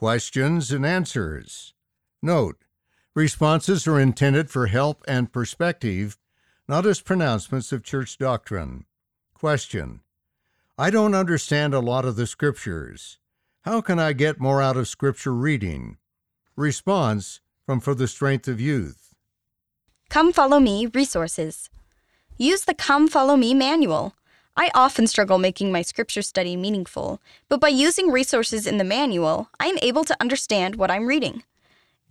questions and answers. Note, responses are intended for help and perspective, not as pronouncements of church doctrine. Question I don't understand a lot of the scriptures. How can I get more out of scripture reading? Response from For the Strength of Youth. Come Follow Me resources. Use the Come Follow Me manual. I often struggle making my scripture study meaningful, but by using resources in the manual, I am able to understand what I'm reading.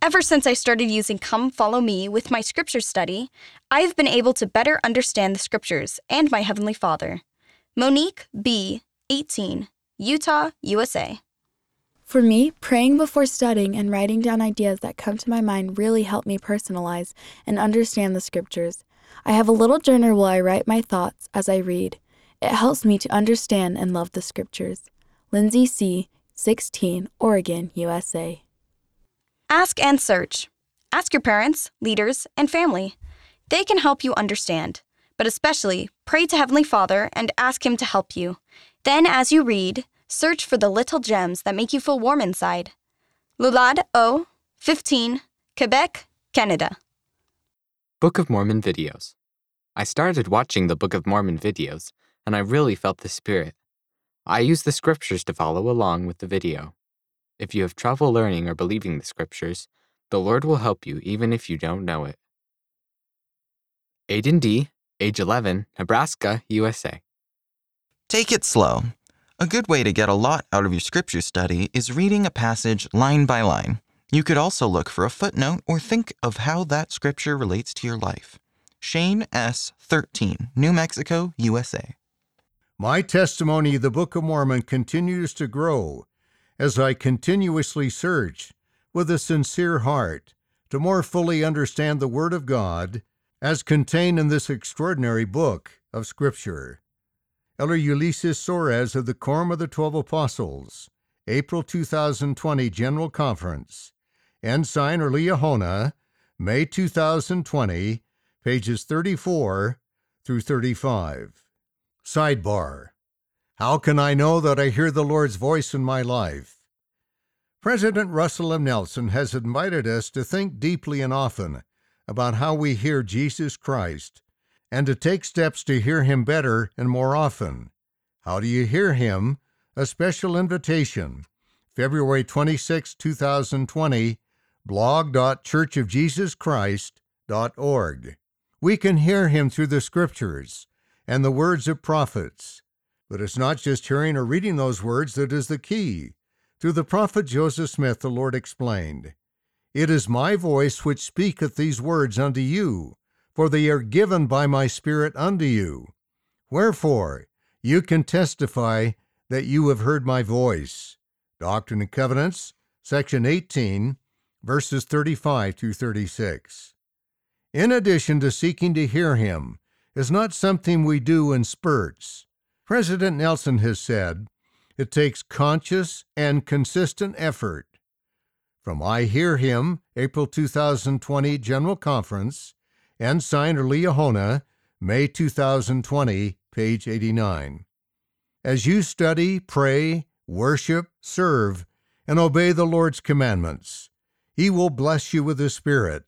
Ever since I started using Come Follow Me with my scripture study, I've been able to better understand the scriptures and my Heavenly Father. Monique B., 18, Utah, USA. For me, praying before studying and writing down ideas that come to my mind really help me personalize and understand the scriptures. I have a little journal where I write my thoughts as I read. It helps me to understand and love the scriptures. Lindsay C., 16, Oregon, USA. Ask and search. Ask your parents, leaders, and family. They can help you understand, but especially pray to Heavenly Father and ask Him to help you. Then, as you read, search for the little gems that make you feel warm inside. Lulad O, 15, Quebec, Canada. Book of Mormon videos. I started watching the Book of Mormon videos, and I really felt the Spirit. I use the scriptures to follow along with the video. If you have trouble learning or believing the scriptures, the Lord will help you even if you don't know it. Aiden D., age 11, Nebraska, USA. Take it slow. A good way to get a lot out of your scripture study is reading a passage line by line. You could also look for a footnote or think of how that scripture relates to your life. Shane S., 13, New Mexico, USA. My testimony, the Book of Mormon, continues to grow as I continuously search with a sincere heart to more fully understand the Word of God as contained in this extraordinary book of Scripture. Elder Ulysses Soares of the Quorum of the Twelve Apostles, April 2020 General Conference, Ensign or Liahona, May 2020, pages 34 through 35. Sidebar How can I know that I hear the Lord's voice in my life? President Russell M. Nelson has invited us to think deeply and often about how we hear Jesus Christ and to take steps to hear Him better and more often. How do you hear Him? A special invitation. February 26, 2020, blog.churchofjesuschrist.org. We can hear Him through the Scriptures and the words of prophets. But it's not just hearing or reading those words that is the key. Through the prophet Joseph Smith, the Lord explained, It is my voice which speaketh these words unto you, for they are given by my Spirit unto you. Wherefore, you can testify that you have heard my voice. Doctrine and Covenants, section 18, verses 35 through 36. In addition to seeking to hear him, is not something we do in spurts. President Nelson has said, it takes conscious and consistent effort. From I Hear Him, April 2020 General Conference, Ensign or Liahona, May 2020, page 89. As you study, pray, worship, serve, and obey the Lord's commandments, He will bless you with His Spirit,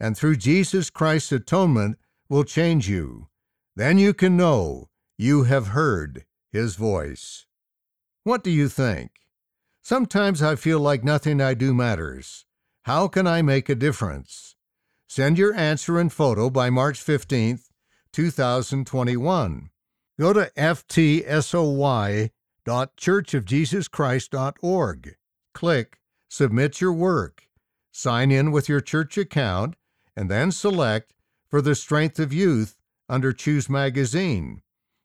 and through Jesus Christ's atonement will change you. Then you can know you have heard His voice. What do you think? Sometimes I feel like nothing I do matters. How can I make a difference? Send your answer and photo by March 15th, 2021. Go to ftsoy.churchofjesuschrist.org. Click Submit Your Work. Sign in with your church account and then select For the Strength of Youth under Choose Magazine.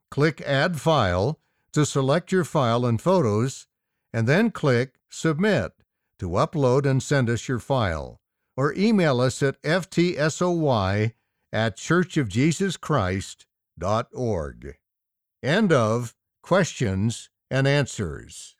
Click Add File to select your file and photos, and then click Submit to upload and send us your file. Or email us at ftsoy at churchofjesuschrist.org. End of questions and answers.